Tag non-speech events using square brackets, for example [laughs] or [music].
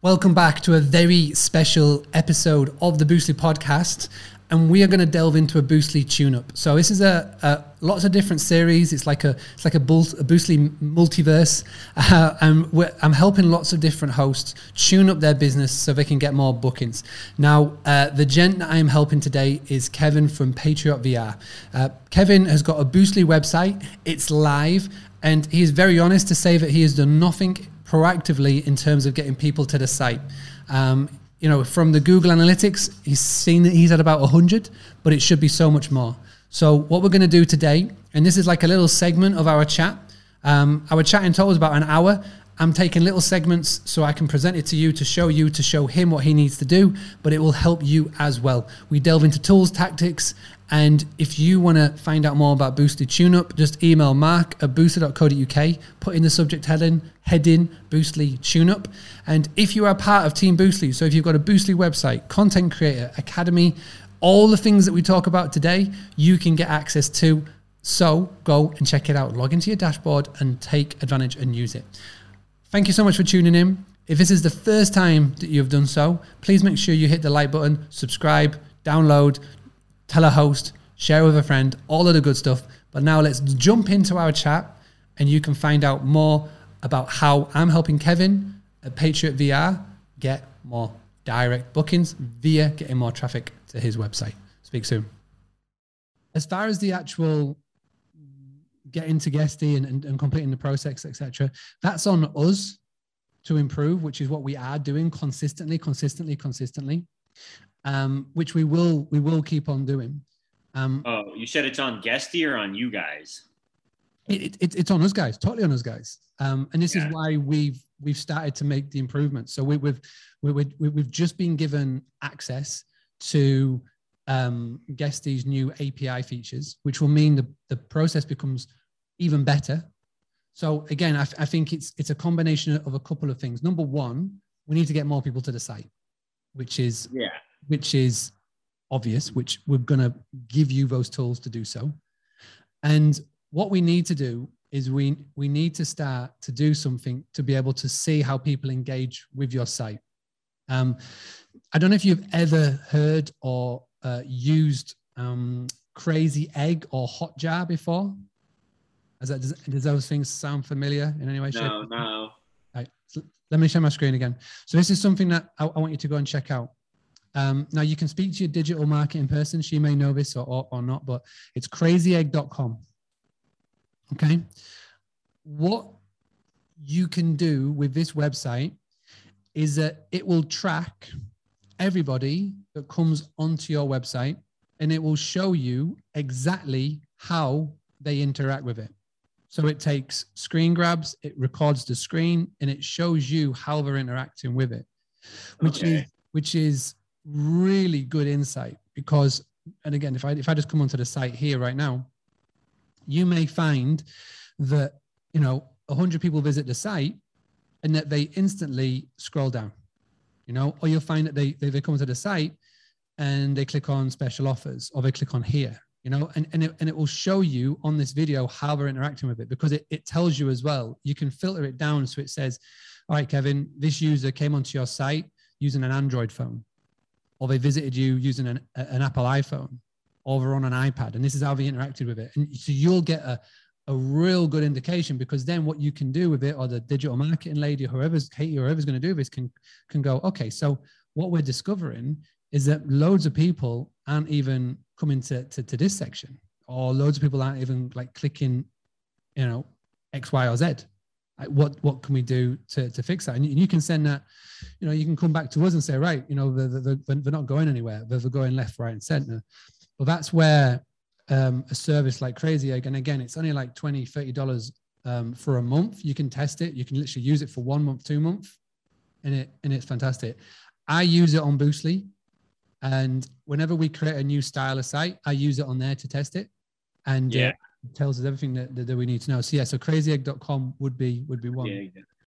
Welcome back to a very special episode of the Boostly podcast. And we are going to delve into a Boostly tune-up. So this is a, a lots of different series. It's like a it's like a, a Boostly multiverse, [laughs] uh, and I'm helping lots of different hosts tune up their business so they can get more bookings. Now, uh, the gent that I am helping today is Kevin from Patriot VR. Uh, Kevin has got a Boostly website. It's live, and he is very honest to say that he has done nothing proactively in terms of getting people to the site. Um, you know, from the Google Analytics, he's seen that he's at about 100, but it should be so much more. So, what we're going to do today, and this is like a little segment of our chat. Um, our chat in total is about an hour. I'm taking little segments so I can present it to you to show you, to show him what he needs to do, but it will help you as well. We delve into tools, tactics, and if you want to find out more about Boostly TuneUp, just email mark at boostly.co.uk, put in the subject heading, heading Boostly TuneUp. And if you are part of Team Boostly, so if you've got a Boostly website, content creator, academy, all the things that we talk about today, you can get access to. So go and check it out. Log into your dashboard and take advantage and use it. Thank you so much for tuning in. If this is the first time that you've done so, please make sure you hit the like button, subscribe, download, tell a host, share with a friend, all of the good stuff. But now let's jump into our chat and you can find out more about how I'm helping Kevin at Patriot VR get more direct bookings via getting more traffic to his website. Speak soon. As far as the actual getting to Guesty and, and, and completing the process, etc., that's on us to improve, which is what we are doing consistently, consistently, consistently um, which we will we will keep on doing. Um, oh, you said it's on Guesty or on you guys? It, it, it's on us guys, totally on us guys. Um, and this yeah. is why we've we've started to make the improvements. So we, we've we, we, we've just been given access to um, Guesty's new API features, which will mean the, the process becomes even better. So again, I, I think it's it's a combination of a couple of things. Number one, we need to get more people to the site, which is yeah which is obvious, which we're going to give you those tools to do so. And what we need to do is we we need to start to do something to be able to see how people engage with your site. Um, I don't know if you've ever heard or uh, used um, Crazy Egg or Hotjar before. Does, that, does, does, those things sound familiar in any way? No, shape? no. Right. So let me share my screen again. So this is something that I, I want you to go and check out. Um, now you can speak to your digital marketing person. She may know this or, or, or not, but it's crazyegg.com. Okay. What you can do with this website is that it will track everybody that comes onto your website and it will show you exactly how they interact with it. So it takes screen grabs, it records the screen, and it shows you how they're interacting with it, which okay. is which is really good insight because, and again, if I if I just come onto the site here right now, you may find that you know hundred people visit the site and that they instantly scroll down, you know, or you'll find that they they, they come to the site and they click on special offers or they click on here you know and, and, it, and it will show you on this video how they're interacting with it because it, it tells you as well you can filter it down so it says all right kevin this user came onto your site using an android phone or they visited you using an, an Apple iPhone or they're on an iPad and this is how they interacted with it. And so you'll get a, a real good indication because then what you can do with it or the digital marketing lady, whoever's Katie, or whoever's going to do this can, can go, okay, so what we're discovering is that loads of people aren't even coming to, to, to this section or loads of people aren't even like clicking, you know, X, Y, or Z. Like what what can we do to, to fix that? And you, can send that you know you can come back to us and say right you know they're, they're, they're not going anywhere. They're, going left right and center. Well that's where um, a service like crazy egg and again it's only like 20 30 dollars um, for a month. You can test it. You can literally use it for one month two months and it and it's fantastic. I use it on boostly and whenever we create a new style of site i use it on there to test it and uh, yeah. Uh, tells us everything that, that, we need to know. So yeah, so crazyegg.com would be would be one. Yeah,